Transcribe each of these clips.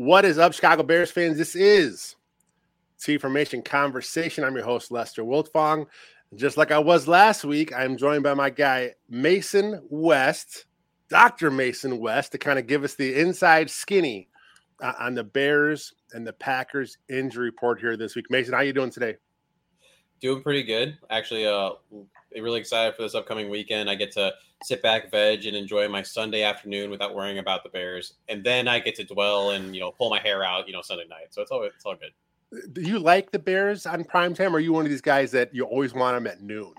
What is up, Chicago Bears fans? This is T Formation Conversation. I'm your host, Lester Wiltfong. Just like I was last week, I'm joined by my guy, Mason West, Dr. Mason West, to kind of give us the inside skinny uh, on the Bears and the Packers injury report here this week. Mason, how you doing today? Doing pretty good. Actually, uh, really excited for this upcoming weekend. I get to sit back, veg, and enjoy my Sunday afternoon without worrying about the Bears, and then I get to dwell and you know pull my hair out, you know, Sunday night. So it's all it's all good do you like the Bears on prime time? Or are you one of these guys that you always want them at noon?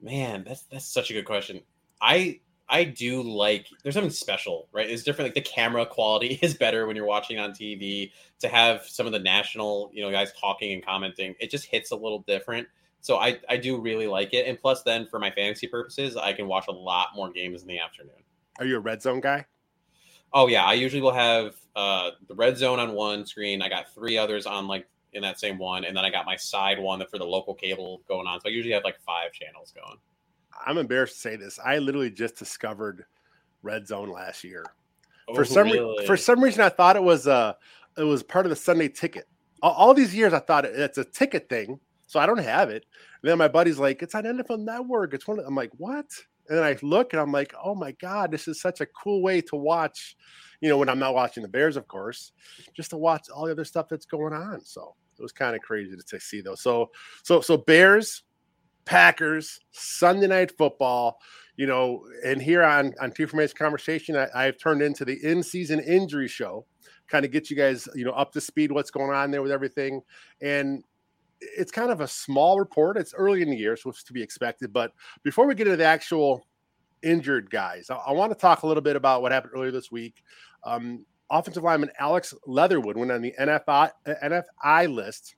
Man, that's that's such a good question. I I do like there's something special, right? It's different. Like the camera quality is better when you're watching on TV. To have some of the national, you know, guys talking and commenting, it just hits a little different. So I I do really like it. And plus, then for my fantasy purposes, I can watch a lot more games in the afternoon. Are you a red zone guy? Oh yeah, I usually will have uh, the red zone on one screen. I got three others on like in that same one, and then I got my side one for the local cable going on. So I usually have like five channels going. I'm embarrassed to say this. I literally just discovered Red Zone last year. Oh, for some really? for some reason, I thought it was uh it was part of the Sunday ticket. All, all these years, I thought it's a ticket thing, so I don't have it. And then my buddy's like, "It's on NFL Network." It's one. I'm like, "What?" And then I look and I'm like, "Oh my god, this is such a cool way to watch." you know, when I'm not watching the Bears, of course, just to watch all the other stuff that's going on. So it was kind of crazy to, see those. So, so, so Bears, Packers, Sunday night football, you know, and here on on T Formation Conversation, I, I've turned into the in season injury show, kind of get you guys, you know, up to speed what's going on there with everything. And it's kind of a small report. It's early in the year, so it's to be expected. But before we get into the actual injured guys, I, I want to talk a little bit about what happened earlier this week. Um, offensive lineman Alex Leatherwood went on the NFI, NFI list.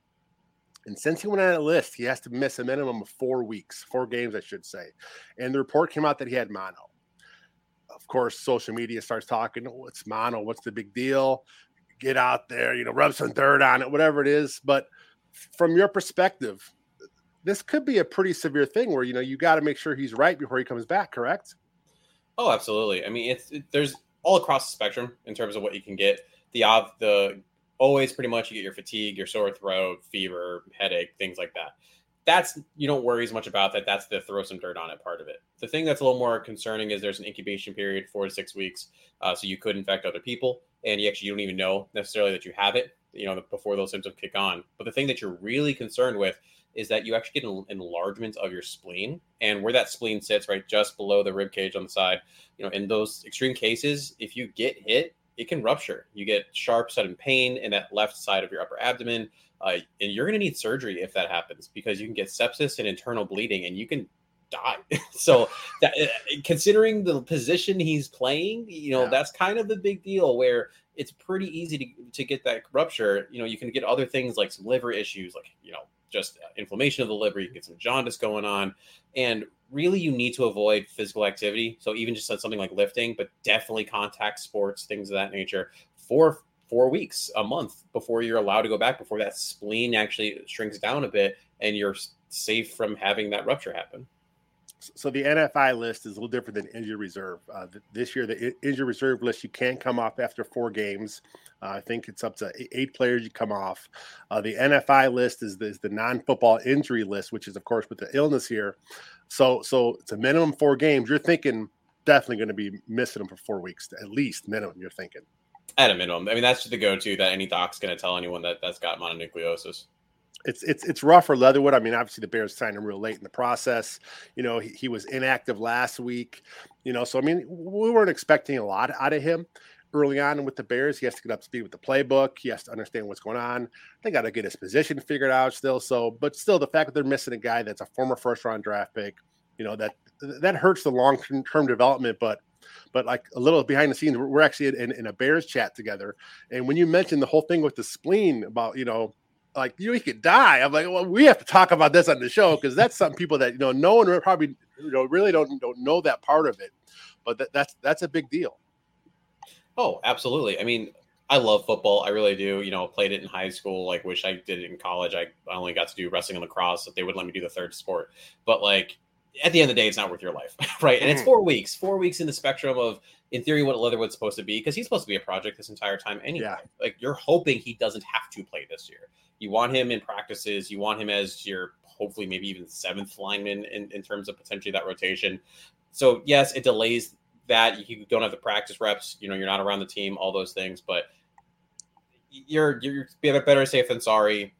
And since he went on that list, he has to miss a minimum of four weeks, four games, I should say. And the report came out that he had mono. Of course, social media starts talking, oh, mono. What's the big deal? Get out there, you know, rub some dirt on it, whatever it is. But from your perspective, this could be a pretty severe thing where, you know, you got to make sure he's right before he comes back, correct? Oh, absolutely. I mean, it's it, there's all across the spectrum in terms of what you can get. The the always pretty much you get your fatigue, your sore throat, fever, headache, things like that. That's you don't worry as much about that. That's the throw some dirt on it part of it. The thing that's a little more concerning is there's an incubation period, four to six weeks, uh, so you could infect other people, and you actually you don't even know necessarily that you have it. You know before those symptoms kick on. But the thing that you're really concerned with is that you actually get an enlargement of your spleen and where that spleen sits right just below the rib cage on the side you know in those extreme cases if you get hit it can rupture you get sharp sudden pain in that left side of your upper abdomen uh, and you're going to need surgery if that happens because you can get sepsis and internal bleeding and you can die so that, uh, considering the position he's playing you know yeah. that's kind of the big deal where it's pretty easy to, to get that rupture you know you can get other things like some liver issues like you know just uh, inflammation of the liver. You get some jaundice going on, and really you need to avoid physical activity. So even just something like lifting, but definitely contact sports, things of that nature, for four weeks, a month before you're allowed to go back, before that spleen actually shrinks down a bit, and you're safe from having that rupture happen. So the NFI list is a little different than injury reserve. Uh, this year, the injury reserve list you can come off after four games. Uh, I think it's up to eight players you come off. Uh, the NFI list is the, is the non-football injury list, which is of course with the illness here. So so it's a minimum four games. You're thinking definitely going to be missing them for four weeks at least minimum. You're thinking at a minimum. I mean that's just the go-to that any doc's going to tell anyone that that's got mononucleosis it's it's it's rough for Leatherwood. I mean, obviously the Bears signed him real late in the process. You know, he, he was inactive last week. You know, so I mean, we weren't expecting a lot out of him early on with the Bears. He has to get up to speed with the playbook. He has to understand what's going on. They got to get his position figured out still. So, but still, the fact that they're missing a guy that's a former first round draft pick, you know, that that hurts the long term development. But but like a little behind the scenes, we're, actually in, in, a Bears chat together. And when you mentioned the whole thing with the spleen about, you know, like you know he could die. I'm like, well, we have to talk about this on the show because that's some people that you know no one probably you know really don't don't know that part of it, but that, that's that's a big deal. Oh, absolutely. I mean, I love football. I really do. You know, played it in high school. Like, wish I did it in college. I, I only got to do wrestling and lacrosse. If they would let me do the third sport, but like at the end of the day, it's not worth your life, right? And mm. it's four weeks, four weeks in the spectrum of, in theory, what Leatherwood's supposed to be, because he's supposed to be a project this entire time anyway. Yeah. Like you're hoping he doesn't have to play this year. You want him in practices. You want him as your hopefully maybe even seventh lineman in, in terms of potentially that rotation. So yes, it delays that. You don't have the practice reps. You know, you're not around the team. All those things, but you're you're better safe than sorry.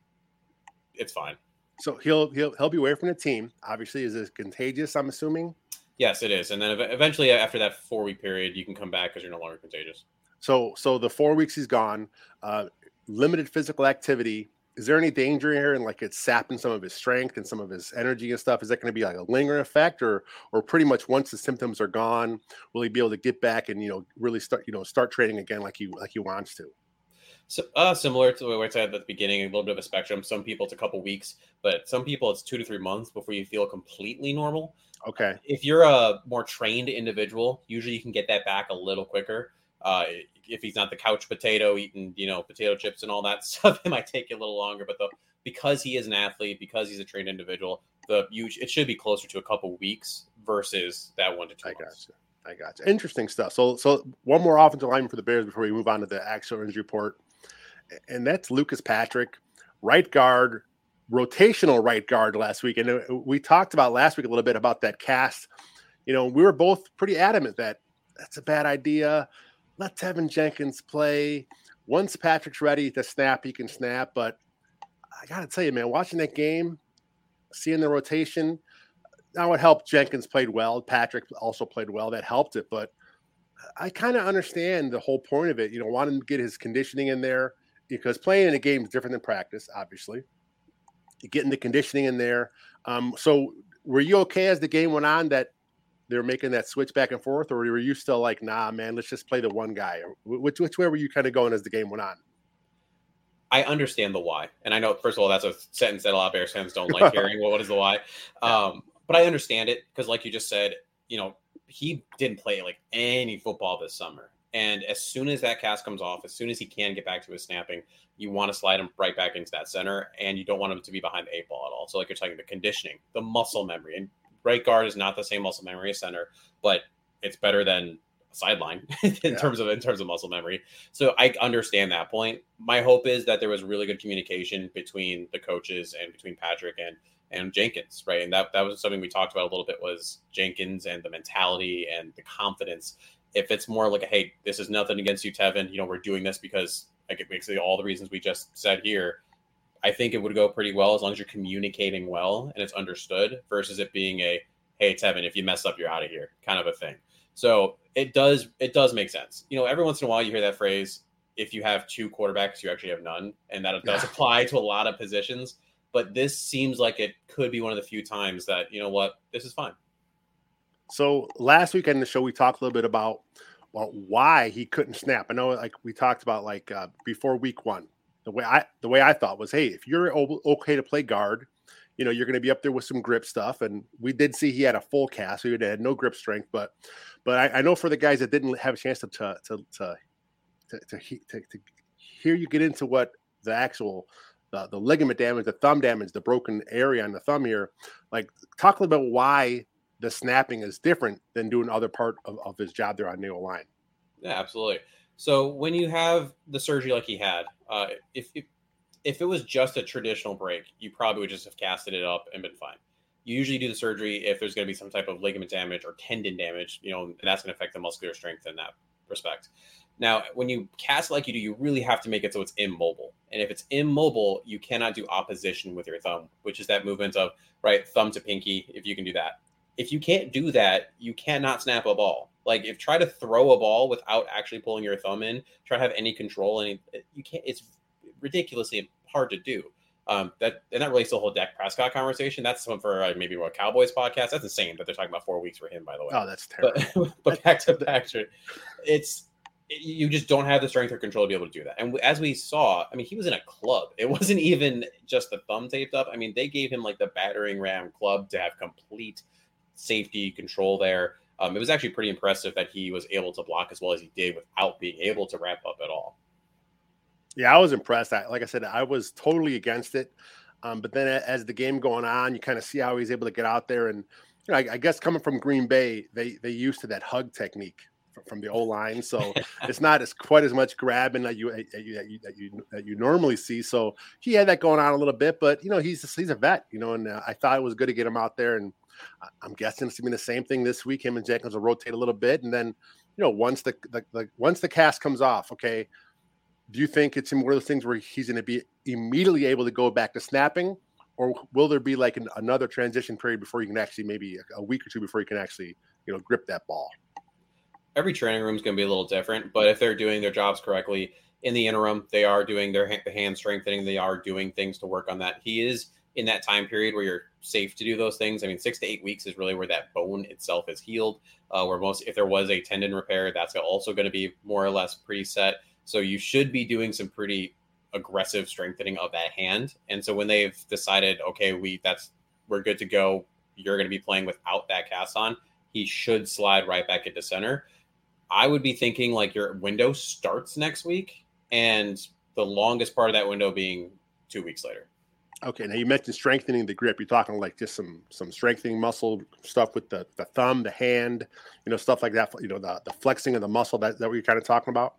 It's fine. So he'll he'll he'll be away from the team. Obviously, is this contagious? I'm assuming. Yes, it is. And then eventually, after that four week period, you can come back because you're no longer contagious. So so the four weeks he's gone. Uh, limited physical activity. Is there any danger here and like it's sapping some of his strength and some of his energy and stuff? Is that going to be like a lingering effect, or or pretty much once the symptoms are gone, will he be able to get back and you know really start you know start training again like he like he wants to? So, uh, similar to what I said at the beginning, a little bit of a spectrum. Some people it's a couple weeks, but some people it's two to three months before you feel completely normal. Okay. If you're a more trained individual, usually you can get that back a little quicker. Uh, if he's not the couch potato eating, you know, potato chips and all that stuff, it might take you a little longer. But the because he is an athlete, because he's a trained individual, the huge it should be closer to a couple weeks versus that one to two. I months. gotcha. I gotcha. Interesting stuff. So, so one more offensive lineman for the Bears before we move on to the actual injury report and that's Lucas Patrick, right guard, rotational right guard last week. And uh, we talked about last week a little bit about that cast. You know, we were both pretty adamant that that's a bad idea. Let Teven Jenkins play. Once Patrick's ready to snap, he can snap. But I got to tell you, man, watching that game, seeing the rotation, now it helped. Jenkins played well. Patrick also played well. That helped it. But I kind of understand the whole point of it. You know, wanting to get his conditioning in there because playing in a game is different than practice, obviously. Getting the conditioning in there. Um, so, were you okay as the game went on that they were making that switch back and forth, or were you still like, nah, man, let's just play the one guy? Which which way were you kind of going as the game went on? I understand the why, and I know first of all that's a sentence that a lot of Bears fans don't like hearing. well, what is the why? Um, but I understand it because, like you just said, you know, he didn't play like any football this summer. And as soon as that cast comes off, as soon as he can get back to his snapping, you want to slide him right back into that center, and you don't want him to be behind the eight ball at all. So, like you're talking the conditioning, the muscle memory, and right guard is not the same muscle memory as center, but it's better than sideline in yeah. terms of in terms of muscle memory. So I understand that point. My hope is that there was really good communication between the coaches and between Patrick and and Jenkins, right? And that that was something we talked about a little bit was Jenkins and the mentality and the confidence if it's more like a hey, this is nothing against you, Teven. You know, we're doing this because like basically all the reasons we just said here. I think it would go pretty well as long as you're communicating well and it's understood versus it being a hey Teven, if you mess up, you're out of here kind of a thing. So it does it does make sense. You know, every once in a while you hear that phrase, if you have two quarterbacks, you actually have none. And that does apply to a lot of positions. But this seems like it could be one of the few times that, you know what, this is fine. So last week on the show, we talked a little bit about well, why he couldn't snap. I know, like we talked about, like uh, before week one, the way I the way I thought was, hey, if you're okay to play guard, you know you're going to be up there with some grip stuff. And we did see he had a full cast, so he had no grip strength. But but I, I know for the guys that didn't have a chance to to to to, to, to, to hear you get into what the actual the, the ligament damage, the thumb damage, the broken area on the thumb here. Like, talk a little bit why the snapping is different than doing other part of, of his job there on the line. Yeah, absolutely. So when you have the surgery like he had, uh, if, if if it was just a traditional break, you probably would just have casted it up and been fine. You usually do the surgery if there's going to be some type of ligament damage or tendon damage, you know, and that's going to affect the muscular strength in that respect. Now, when you cast like you do, you really have to make it so it's immobile. And if it's immobile, you cannot do opposition with your thumb, which is that movement of right thumb to pinky. If you can do that, if you can't do that, you cannot snap a ball. Like if try to throw a ball without actually pulling your thumb in, try to have any control, and you can't. It's ridiculously hard to do. Um, that and that relates to the whole Dak Prescott conversation. That's one for uh, maybe a Cowboys podcast. That's insane that they're talking about four weeks for him. By the way, oh, that's terrible. But, but back to back to it's you just don't have the strength or control to be able to do that. And as we saw, I mean, he was in a club. It wasn't even just the thumb taped up. I mean, they gave him like the battering ram club to have complete safety control there. Um, it was actually pretty impressive that he was able to block as well as he did without being able to wrap up at all. Yeah, I was impressed. I, like I said, I was totally against it. Um, but then as the game going on, you kind of see how he's able to get out there and you know, I, I, guess coming from Green Bay, they they used to that hug technique from the O line, so it's not as quite as much grabbing that you, that you that you that you that you normally see. So he had that going on a little bit, but you know he's he's a vet, you know, and uh, I thought it was good to get him out there, and I'm guessing it's gonna be the same thing this week. Him and Jenkins will rotate a little bit, and then you know once the the, the once the cast comes off, okay. Do you think it's one of those things where he's going to be immediately able to go back to snapping, or will there be like an, another transition period before you can actually maybe a week or two before you can actually you know grip that ball? every training room is going to be a little different, but if they're doing their jobs correctly in the interim, they are doing their hand strengthening, they are doing things to work on that. He is in that time period where you're safe to do those things. I mean, six to eight weeks is really where that bone itself is healed. Uh, where most, if there was a tendon repair, that's also going to be more or less pretty set. So you should be doing some pretty aggressive strengthening of that hand. And so when they've decided, okay, we that's we're good to go, you're going to be playing without that cast on. He should slide right back into center. I would be thinking like your window starts next week and the longest part of that window being two weeks later. Okay, now you mentioned strengthening the grip. You're talking like just some some strengthening muscle stuff with the, the thumb, the hand, you know, stuff like that. You know, the, the flexing of the muscle. That that what you're kind of talking about.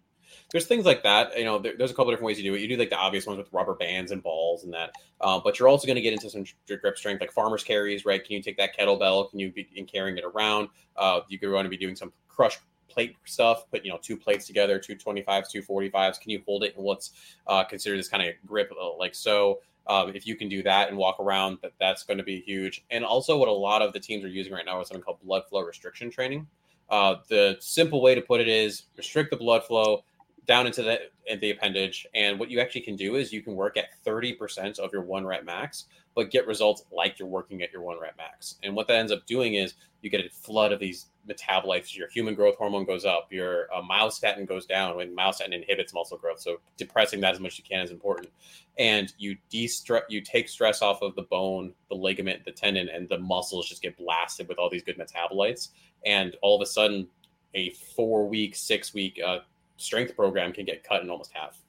There's things like that. You know, there, there's a couple different ways you do it. You do like the obvious ones with rubber bands and balls and that, uh, but you're also going to get into some grip strength, like farmers carries. Right? Can you take that kettlebell? Can you be in carrying it around? Uh, you could want to be doing some crush plate stuff, put you know two plates together, two 25s, two 45s. Can you hold it in what's uh, considered this kind of grip uh, like so? Um, if you can do that and walk around, that that's going to be huge. And also, what a lot of the teams are using right now is something called blood flow restriction training. Uh, the simple way to put it is restrict the blood flow down into the the appendage, and what you actually can do is you can work at 30% of your one rep max but get results like you're working at your one rep max. And what that ends up doing is you get a flood of these metabolites. Your human growth hormone goes up, your uh, myostatin goes down when myostatin inhibits muscle growth. So depressing that as much as you can is important. And you de-stress, you take stress off of the bone, the ligament, the tendon, and the muscles just get blasted with all these good metabolites. And all of a sudden, a four week, six week uh, strength program can get cut in almost half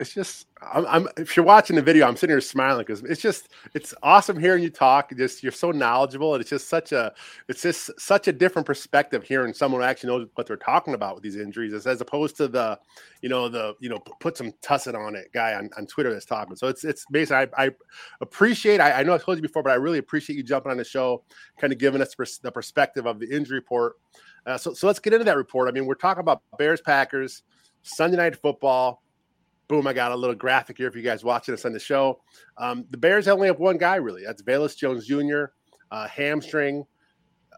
it's just I'm, I'm, if you're watching the video i'm sitting here smiling because it's just it's awesome hearing you talk. Just you're so knowledgeable and it's just such a it's just such a different perspective hearing someone actually knows what they're talking about with these injuries as, as opposed to the you know the you know put some tussin on it guy on, on twitter that's talking. So it's it's basically i, I appreciate I, I know i told you before but i really appreciate you jumping on the show kind of giving us the perspective of the injury report. Uh, so, so let's get into that report. I mean we're talking about bears packers sunday night football boom, I got a little graphic here for you guys watching us on the show. Um, the Bears only have one guy, really. That's Velus Jones Jr., uh, hamstring.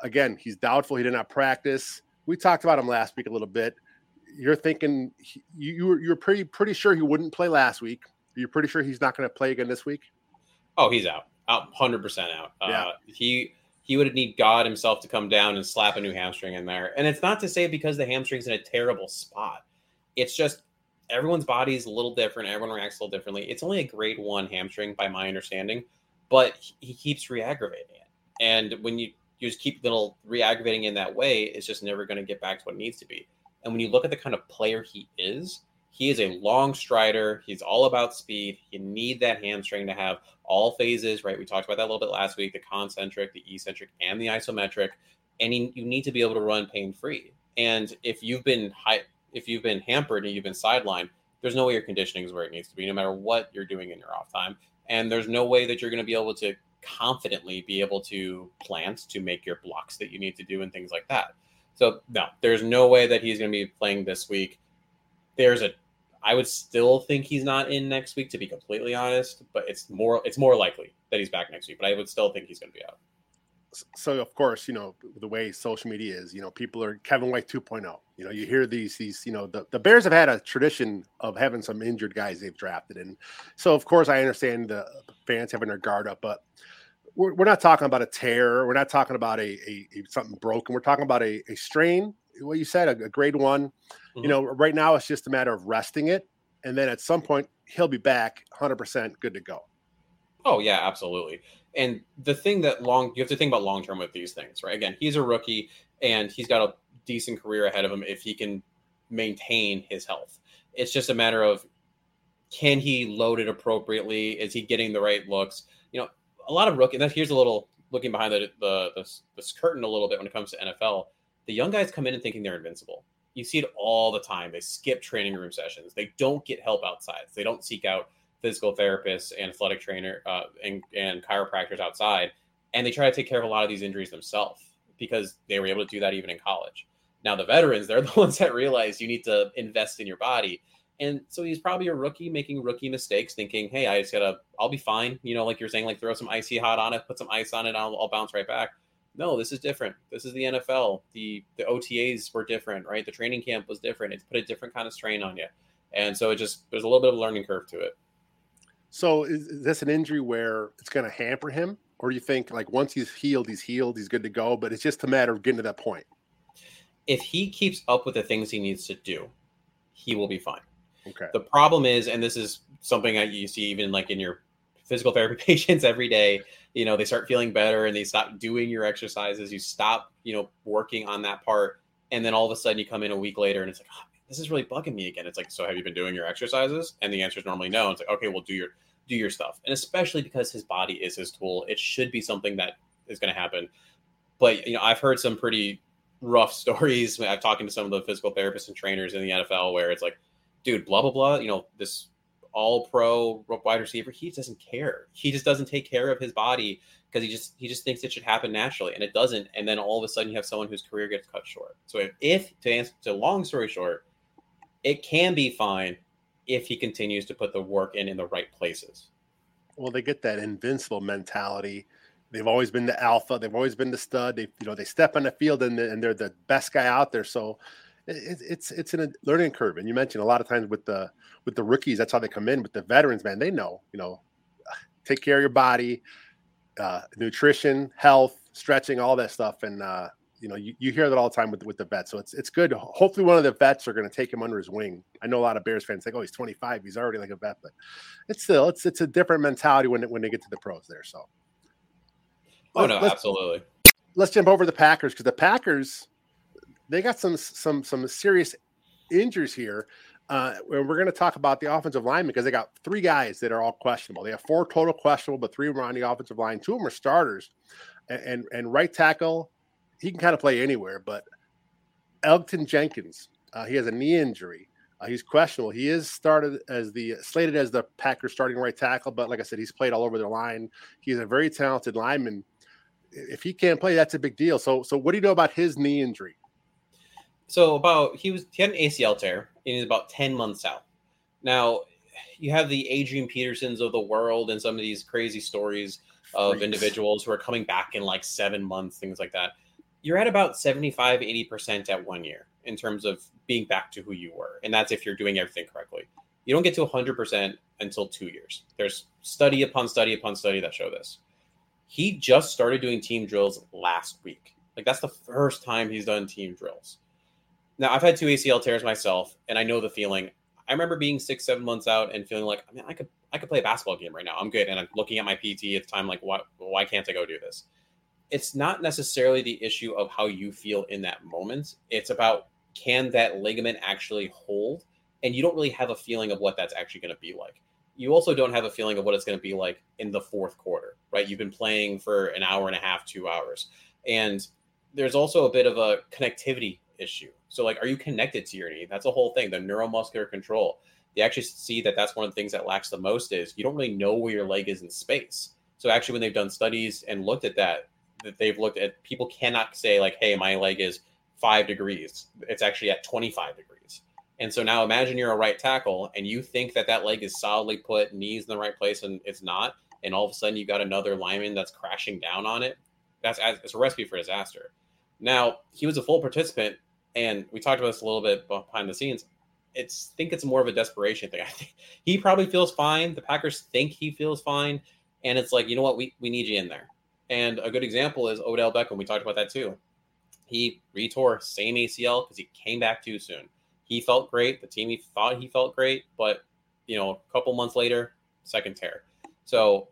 Again, he's doubtful. He did not practice. We talked about him last week a little bit. You're thinking he, you were you're pretty pretty sure he wouldn't play last week. You're pretty sure he's not going to play again this week. Oh, he's out, out, hundred percent out. Yeah. Uh, he he would need God himself to come down and slap a new hamstring in there. And it's not to say because the hamstring's in a terrible spot. It's just everyone's body is a little different. Everyone reacts a little differently. It's only a grade one hamstring, by my understanding, but he keeps re-aggravating it. And when you, you just keep little re-aggravating in that way, it's just never going to get back to what it needs to be. And when you look at the kind of player he is, he is a long strider. He's all about speed. You need that hamstring to have all phases, right? We talked about that a little bit last week the concentric, the eccentric, and the isometric. And you need to be able to run pain free. And if you've been high, if you've been hampered and you've been sidelined, there's no way your conditioning is where it needs to be, no matter what you're doing in your off time. And there's no way that you're going to be able to confidently be able to plant to make your blocks that you need to do and things like that. So no, there's no way that he's going to be playing this week. There's a I would still think he's not in next week to be completely honest, but it's more it's more likely that he's back next week, but I would still think he's going to be out so of course, you know, the way social media is, you know, people are Kevin White 2.0. You know, you hear these, these, you know, the, the Bears have had a tradition of having some injured guys they've drafted. And so, of course, I understand the fans having their guard up, but we're, we're not talking about a tear. We're not talking about a, a, a something broken. We're talking about a, a strain. What you said, a, a grade one. Mm-hmm. You know, right now it's just a matter of resting it. And then at some point, he'll be back 100% good to go. Oh, yeah, absolutely. And the thing that long you have to think about long term with these things, right? Again, he's a rookie and he's got a decent career ahead of him if he can maintain his health. It's just a matter of can he load it appropriately? Is he getting the right looks? You know, a lot of rookie. And that here's a little looking behind the, the the this curtain a little bit when it comes to NFL, the young guys come in and thinking they're invincible. You see it all the time. They skip training room sessions. They don't get help outside. They don't seek out physical therapists and athletic trainer uh, and, and chiropractors outside, and they try to take care of a lot of these injuries themselves because they were able to do that even in college. Now the veterans, they're the ones that realize you need to invest in your body. And so he's probably a rookie making rookie mistakes, thinking, "Hey, I just gotta, I'll be fine." You know, like you're saying, like throw some icy hot on it, put some ice on it, I'll, I'll bounce right back. No, this is different. This is the NFL. the The OTAs were different, right? The training camp was different. It's put a different kind of strain on you, and so it just there's a little bit of a learning curve to it. So is, is this an injury where it's going to hamper him, or do you think like once he's healed, he's healed, he's good to go? But it's just a matter of getting to that point. If he keeps up with the things he needs to do, he will be fine. Okay. The problem is, and this is something that you see even like in your physical therapy patients every day. You know, they start feeling better and they stop doing your exercises. You stop, you know, working on that part, and then all of a sudden you come in a week later and it's like, oh, this is really bugging me again. It's like, so have you been doing your exercises? And the answer is normally no. It's like, okay, well, do your do your stuff. And especially because his body is his tool, it should be something that is going to happen. But you know, I've heard some pretty rough stories. I've talking to some of the physical therapists and trainers in the NFL where it's like, dude, blah blah blah. You know, this all pro wide receiver, he doesn't care. He just doesn't take care of his body because he just he just thinks it should happen naturally, and it doesn't. And then all of a sudden, you have someone whose career gets cut short. So if, if to answer to long story short, it can be fine if he continues to put the work in in the right places. Well, they get that invincible mentality. They've always been the alpha. They've always been the stud. They, you know, they step on the field and, and they're the best guy out there. So it, it's it's a learning curve. And you mentioned a lot of times with the with the rookies, that's how they come in. With the veterans, man, they know, you know, take care of your body, uh, nutrition, health, stretching, all that stuff, and uh, you know, you, you hear that all the time with with the vets. So it's it's good. Hopefully, one of the vets are going to take him under his wing. I know a lot of Bears fans think, "Oh, he's 25. He's already like a vet," but it's still it's it's a different mentality when when they get to the pros there. So, oh no, let's, absolutely. Let's jump over the Packers because the Packers they got some some some serious injuries here. Uh, we're going to talk about the offensive line because they got three guys that are all questionable. They have four total questionable, but three of them are on the offensive line. Two of them are starters, and and, and right tackle he can kind of play anywhere. But Elgton Jenkins, uh, he has a knee injury. Uh, he's questionable. He is started as the slated as the Packers starting right tackle, but like I said, he's played all over their line. He's a very talented lineman. If he can't play, that's a big deal. So, so what do you know about his knee injury? So about he was he had an ACL tear and he's about ten months out. Now you have the Adrian Petersons of the world and some of these crazy stories of Freaks. individuals who are coming back in like seven months, things like that you're at about 75 80% at one year in terms of being back to who you were and that's if you're doing everything correctly. You don't get to 100% until two years. There's study upon study upon study that show this. He just started doing team drills last week. Like that's the first time he's done team drills. Now i've had two acl tears myself and i know the feeling. I remember being six seven months out and feeling like i mean i could i could play a basketball game right now. I'm good and i'm looking at my pt at the time like why, why can't i go do this it's not necessarily the issue of how you feel in that moment. It's about can that ligament actually hold? And you don't really have a feeling of what that's actually going to be like. You also don't have a feeling of what it's going to be like in the fourth quarter, right? You've been playing for an hour and a half, two hours. And there's also a bit of a connectivity issue. So, like, are you connected to your knee? That's a whole thing, the neuromuscular control. They actually see that that's one of the things that lacks the most is you don't really know where your leg is in space. So, actually, when they've done studies and looked at that, that they've looked at, people cannot say like, "Hey, my leg is five degrees." It's actually at 25 degrees. And so now imagine you're a right tackle and you think that that leg is solidly put, knees in the right place, and it's not. And all of a sudden you got another lineman that's crashing down on it. That's it's a recipe for disaster. Now he was a full participant, and we talked about this a little bit behind the scenes. It's think it's more of a desperation thing. I think he probably feels fine. The Packers think he feels fine, and it's like you know what we we need you in there. And a good example is Odell Beckham. We talked about that too. He retore same ACL because he came back too soon. He felt great. The team he thought he felt great, but you know, a couple months later, second tear. So,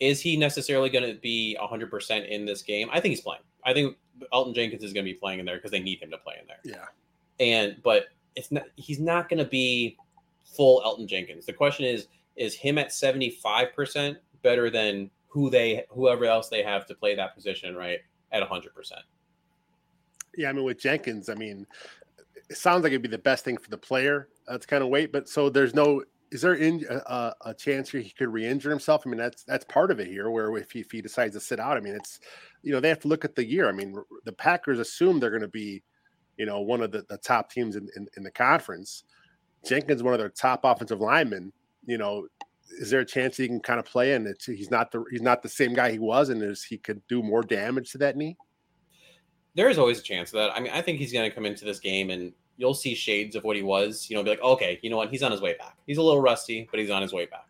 is he necessarily going to be 100% in this game? I think he's playing. I think Elgton Jenkins is going to be playing in there because they need him to play in there. Yeah. And but it's not. He's not going to be full Elgton Jenkins. The question is, is him at 75% better than who they whoever else they have to play that position right at 100%. Yeah, I mean with Jenkins, I mean it sounds like it'd be the best thing for the player. That's kind of wait, but so there's no is there in uh, a chance here he could re-injure himself? I mean, that's that's part of it here. Where if he, if he decides to sit out, I mean, it's you know they have to look at the year. I mean, the Packers assume they're going to be, you know, one of the, the top teams in, in, in the conference. Jenkins, one of their top offensive linemen. You know, is there a chance he can kind of play and it's, he's not the he's not the same guy he was, and is he could do more damage to that knee? There is always a chance of that. I mean, I think he's going to come into this game and you'll see shades of what he was. You know, be like, okay, you know what? He's on his way back. He's a little rusty, but he's on his way back.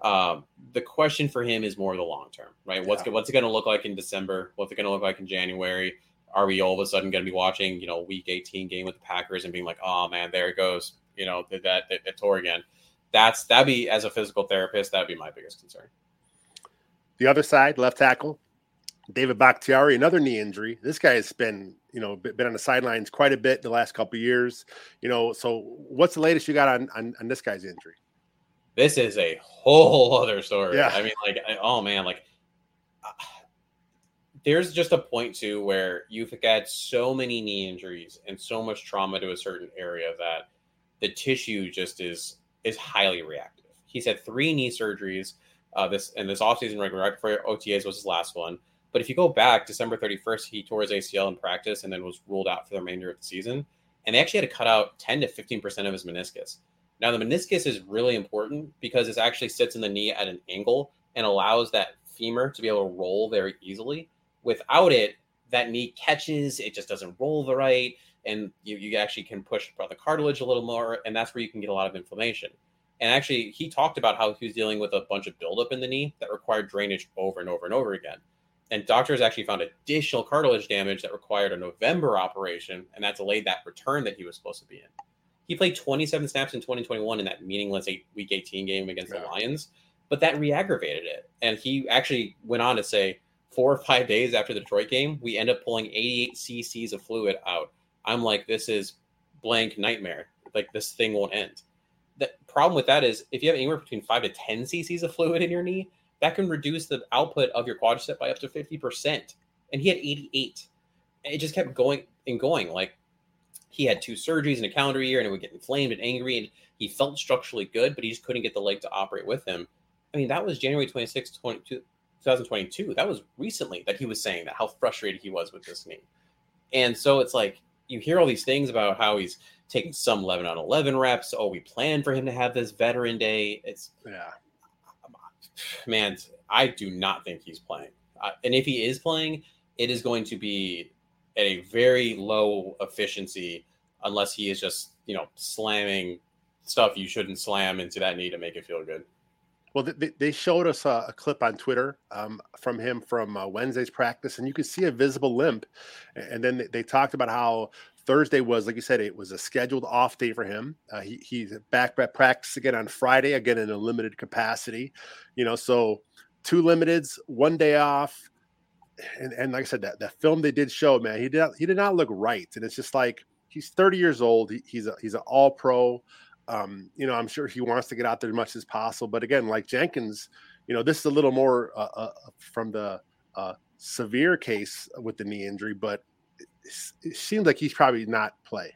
Um, the question for him is more the long term, right? What's yeah. what's it going to look like in December? What's it going to look like in January? Are we all of a sudden going to be watching, you know, Week 18 game with the Packers and being like, oh man, there it goes, you know, that that, that, that tore again? That's that'd be as a physical therapist, that'd be my biggest concern. The other side, left tackle, David Bakhtiari, another knee injury. This guy has been, you know, been on the sidelines quite a bit the last couple years. You know, so what's the latest you got on, on, on this guy's injury? This is a whole other story. Yeah. I mean, like, oh man, like, uh, there's just a point too where you've had so many knee injuries and so much trauma to a certain area that the tissue just is is highly reactive. He's had three knee surgeries. Uh, this and this offseason right before OTAs was his last one. But if you go back December 31st, he tore his ACL in practice and then was ruled out for the remainder of the season. And they actually had to cut out 10 to 15% of his meniscus. Now, the meniscus is really important because it actually sits in the knee at an angle and allows that femur to be able to roll very easily. Without it, that knee catches, it just doesn't roll the right, and you, you actually can push the cartilage a little more, and that's where you can get a lot of inflammation. And actually, he talked about how he was dealing with a bunch of buildup in the knee that required drainage over and over and over again. And doctors actually found additional cartilage damage that required a November operation, and that delayed that return that he was supposed to be in. He played 27 snaps in 2021 in that meaningless eight, week 18 game against yeah. the Lions, but that re-aggravated it. And he actually went on to say, four or five days after the Detroit game, we end up pulling 88 cc's of fluid out. I'm like, this is blank nightmare. Like this thing won't end. The problem with that is if you have anywhere between five to 10 cc's of fluid in your knee, that can reduce the output of your quadricep by up to 50%. And he had 88. And it just kept going and going. Like he had two surgeries in a calendar year and it would get inflamed and angry. And he felt structurally good, but he just couldn't get the leg to operate with him. I mean, that was January 26, 2022. That was recently that he was saying that how frustrated he was with this knee. And so it's like you hear all these things about how he's taking some 11 on 11 reps. Oh, we plan for him to have this veteran day. It's yeah man, I do not think he's playing. Uh, and if he is playing, it is going to be at a very low efficiency unless he is just, you know, slamming stuff you shouldn't slam into that knee to make it feel good. Well, they, they showed us a, a clip on Twitter um, from him from uh, Wednesday's practice, and you could see a visible limp. And then they, talked about how Thursday was, like you said, it was a scheduled off day for him. Uh, he, he's back at practice again on Friday, again in a limited capacity. You know, so two limiteds, one day off. And, and like I said, that, that film they did show, man, he did he did not look right. And it's just like he's 30 years old. He, he's a he's an all pro. Um, you know, I'm sure he wants to get out there as much as possible. But again, like Jenkins, you know, this is a little more uh, uh, from the uh, severe case with the knee injury, but it seems like he's probably not play.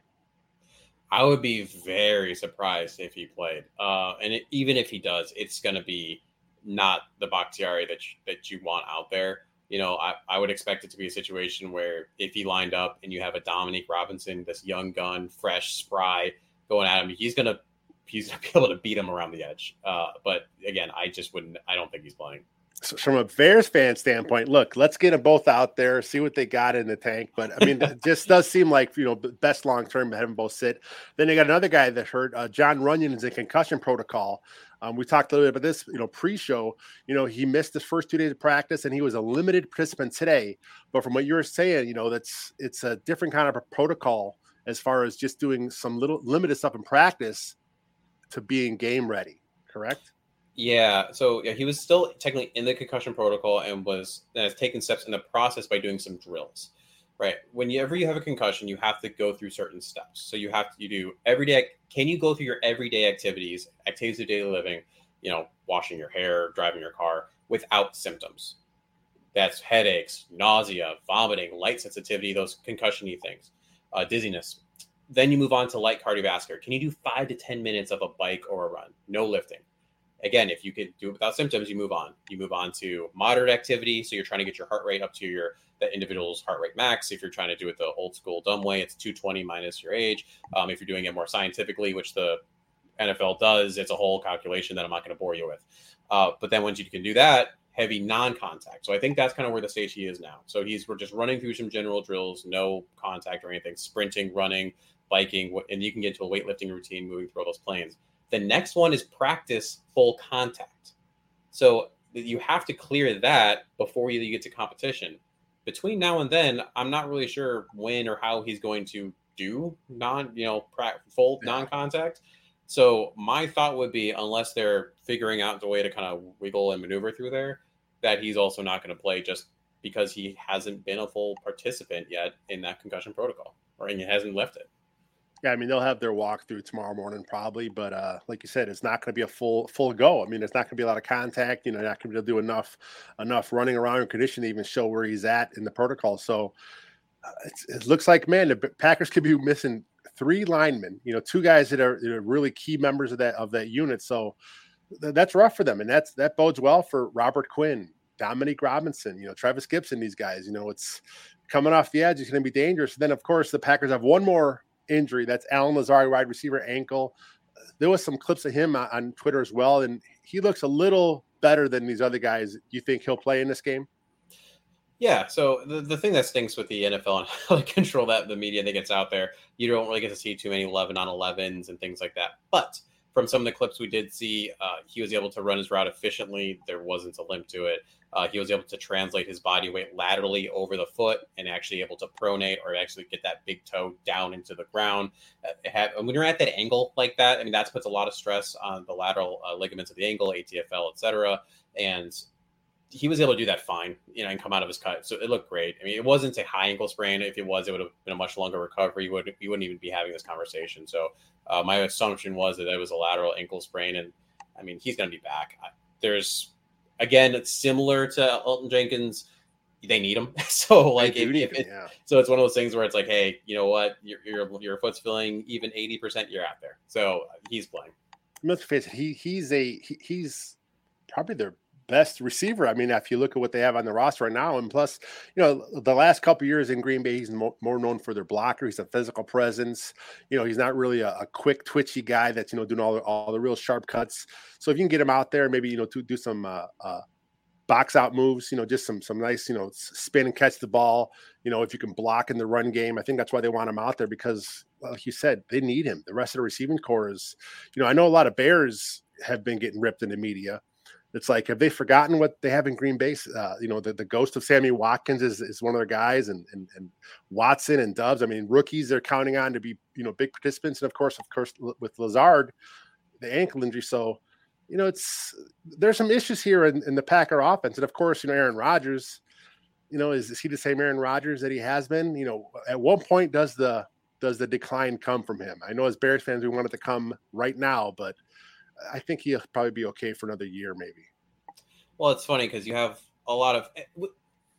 I would be very surprised if he played. Uh, and it, even if he does, it's going to be not the Bakhtiari that you, that you want out there. You know, I, I would expect it to be a situation where if he lined up and you have a Dominique Robinson, this young gun, fresh, spry, going at him, he's gonna he's gonna be able to beat him around the edge. Uh, but again, I just wouldn't. I don't think he's playing so from a Bears fan standpoint, look, let's get them both out there, see what they got in the tank. But I mean, it just does seem like you know best long term to have them both sit. Then they got another guy that hurt. Uh, Jon Runyan is in concussion protocol. Um, we talked a little bit about this, you know, pre-show. You know, he missed his first two days of practice, and he was a limited participant today. But from what you were saying, you know, that's it's a different kind of a protocol as far as just doing some little limited stuff in practice to being game ready. Correct? Yeah, so yeah, he was still technically in the concussion protocol and was and has taken steps in the process by doing some drills. Right. Whenever you have a concussion, you have to go through certain steps. So you have to you do everyday. Can you go through your everyday activities, activities of daily living? You know, washing your hair, driving your car. without symptoms. That's headaches, nausea, vomiting, light sensitivity, those concussion things, uh, dizziness. Then you move on to light cardiovascular. Can you do five to 10 minutes of a bike or a run? No lifting. Again, if you could do it without symptoms, you move on. You move on to moderate activity. So you're trying to get your heart rate up to your the individual's heart rate max. If you're trying to do it the old school dumb way, it's 220 minus your age. Um, if you're doing it more scientifically, which the NFL does, it's a whole calculation that I'm not going to bore you with. Uh, but then once you can do that, heavy non-contact. So I think that's kind of where the stage he is now. So he's we're just running through some general drills, no contact or anything, sprinting, running, biking, and you can get to a weightlifting routine moving through all those planes. The next one is practice full contact. So you have to clear that before you get to competition. Between now and then, I'm not really sure when or how he's going to do non, you know, full yeah. non-contact. So my thought would be, unless they're figuring out the way to kind of wiggle and maneuver through there, that he's also not going to play just because he hasn't been a full participant yet in that concussion protocol, or and he hasn't left it. Yeah, I mean they'll have their walkthrough tomorrow morning probably, but uh, like you said, it's not going to be a full full go. I mean, it's not going to be a lot of contact. You know, not going to do enough enough running around in condition to even show where he's at in the protocol. So uh, it looks like man, the Packers could be missing three linemen. You know, two guys that are, that are really key members of that of that unit. So that's rough for them, and that's that bodes well for Robert Quinn, Dominique Robinson, you know, Travis Gipson, These guys, you know, it's coming off the edge. It's going to be dangerous. Then, of course, the Packers have one more injury. That's Allen Lazard, wide receiver ankle. There was some clips of him on Twitter as well, and he looks a little better than these other guys. You think he'll play in this game? Yeah. So the, the thing that stinks with the NFL and how to control that the media that gets out there, you don't really get to see too many 11 on 11s and things like that. But from some of the clips we did see, uh, he was able to run his route efficiently. There wasn't a limp to it. Uh, he was able to translate his body weight laterally over the foot and actually able to pronate or actually get that big toe down into the ground. Uh, when you're at that angle like that, I mean, that puts a lot of stress on the lateral uh, ligaments of the ankle, ATFL, etc. And he was able to do that fine, you know, and come out of his cut. So it looked great. I mean, it wasn't a high ankle sprain. If it was, it would have been a much longer recovery. You would you wouldn't even be having this conversation. So uh, my assumption was that it was a lateral ankle sprain, and I mean, he's going to be back. There's again, it's similar to Elgton Jenkins. They need him. so like, if, if it, yeah. so it's one of those things where it's like, hey, you know what, your your, your foot's feeling even eighty percent, you're out there. So he's playing. Let's face it, he he's a he, he's probably their best receiver. I mean, if you look at what they have on the roster right now, and plus, you know, the last couple years in Green Bay, he's more, more, known for their blocker. He's a physical presence. You know, he's not really a, a, quick, twitchy guy that's you know doing all the, all the real sharp cuts. So if you can get him out there, maybe you know to do some uh, uh, box out moves, you know, just some some nice, you know, spin and catch the ball. You know, if you can block in the run game, I think that's why they want him out there because, like you said, they need him. The rest of the receiving corps is, you know, I know a lot of Bears have been getting ripped in the media it's like have they forgotten what they have in Green Bay? Uh, you know, the, the ghost of Sammy Watkins is, is one of their guys, and, and and Watson and Doubs. I mean, rookies they're counting on to be you know big participants, and of course, of course, with Lazard, the ankle injury. So, you know, it's there's some issues here in, in the Packer offense, and of course, you know, Aaron Rodgers. You know, is, is he the same Aaron Rodgers that he has been? You know, at one point does the does the decline come from him? I know as Bears fans we want it to come right now, but I think he'll probably be okay for another year, maybe. Well, it's funny because you have a lot of eh,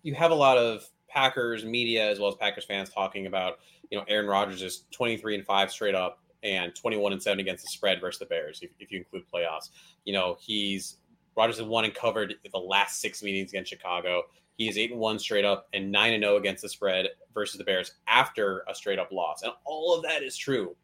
you have a lot of Packers media as well as Packers fans talking about you know Aaron Rodgers is twenty three and five straight up and twenty one and seven against the spread versus the Bears if, if you include playoffs. You know he's Rodgers has won and covered the last six meetings against Chicago. He is eight and one straight up and nine and zero oh against the spread versus the Bears after a straight up loss, and all of that is true.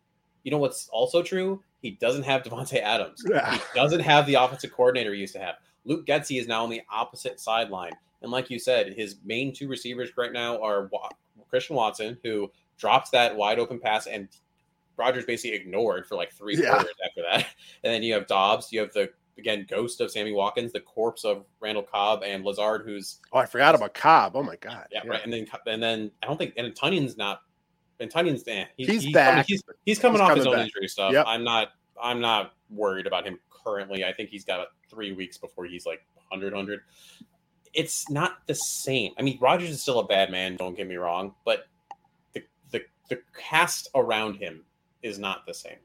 You know what's also true? He doesn't have Davante Adams. he doesn't have the offensive coordinator he used to have. Luke Getsy is now on the opposite sideline. And like you said, his main two receivers right now are Christian Watson, who drops that wide open pass and Rodgers basically ignored for like three yeah. quarters after that. And then you have Doubs, you have the again ghost of Sammy Watkins, the corpse of Randall Cobb and Lazard, who's oh I forgot about Cobb. Oh my god. Yeah, yeah. right. And then and then I don't think and Tonyan's not and Tonyan's eh, he's, he's, he's back. Coming, he's, he's coming he's off his own back. injury stuff. Yep. I'm not I'm not worried about him currently. I think he's got three weeks before he's like 100 100. It's not the same. I mean, Rodgers is still a bad man. Don't get me wrong, but the the the cast around him is not the same.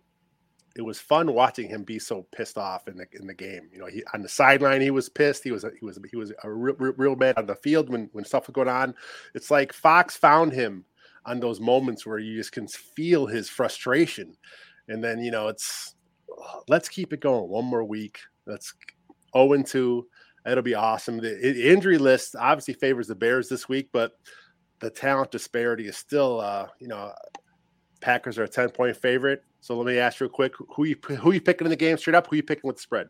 it was fun watching him be so pissed off in the in the game. You know, he on the sideline he was pissed. He was he was he was a real, real, real bad on the field when when stuff was going on. It's like Fox found him on those moments where you just can feel his frustration, and then you know it's let's keep it going one more week. Let's 0 and 2. It'll be awesome. The injury list obviously favors the Bears this week, but the talent disparity is still, uh, you know, Packers are a 10 point favorite. So let me ask you real quick who you who you picking in the game straight up? Who you picking with the spread?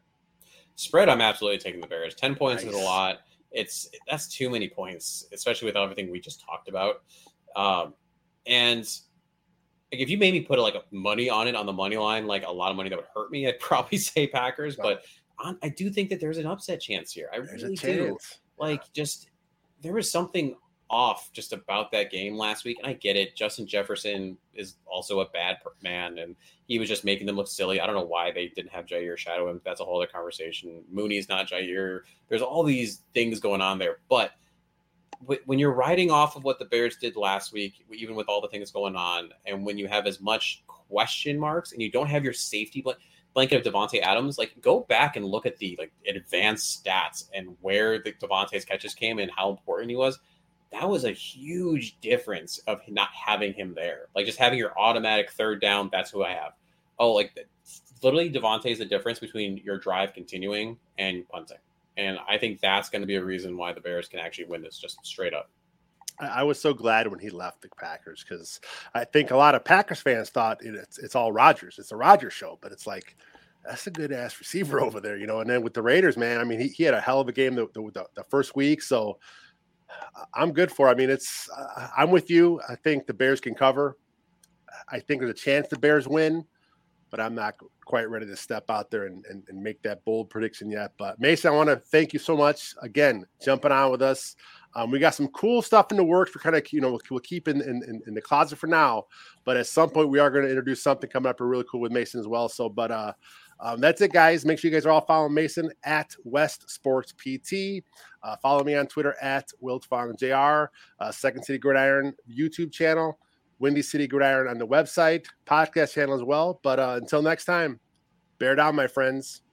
Spread, I'm absolutely taking the Bears. 10 points nice. is a lot. It's that's too many points, especially with everything we just talked about. Um, and like if you made me put like a money on it on the money line, like a lot of money that would hurt me, I'd probably say Packers. But I do think that there's an upset chance here. I there's really do. Like just there was something off just about that game last week. And I get it. Justin Jefferson is also a bad man, and he was just making them look silly. I don't know why they didn't have Jaire shadow him. That's a whole other conversation. Mooney's not Jaire. There's all these things going on there. But when you're riding off of what the Bears did last week, even with all the things going on, and when you have as much question marks and you don't have your safety blanket of Davante Adams, like go back and look at the like advanced stats and where the Davante's catches came and how important he was that was a huge difference of not having him there. Like just having your automatic third down, that's who I have. Oh, like literally Davante is the difference between your drive continuing and punting. And I think that's going to be a reason why the Bears can actually win this just straight up. I was so glad when he left the Packers because I think a lot of Packers fans thought it's it's all Rodgers. It's a Rodgers show, but it's like that's a good ass receiver over there, you know. And then with the Raiders, man, I mean, he, he had a hell of a game the, the, the first week. So I'm good for. I mean, it's I'm with you. I think the Bears can cover. I think there's a chance the Bears win, but I'm not quite ready to step out there and, and, and make that bold prediction yet. But Mason, I want to thank you so much again jumping on with us. Um, we got some cool stuff in the works. We're kind of, you know, we'll, we'll keep in, in, in the closet for now, but at some point we are going to introduce something coming up really cool with Mason as well. So, but uh, um, that's it, guys. Make sure you guys are all following Mason at West Sports PT. Uh, follow me on Twitter at Wiltfong Jr. Uh, Second City Gridiron YouTube channel, Windy City Gridiron on the website, podcast channel as well. But uh, until next time, bear down, my friends.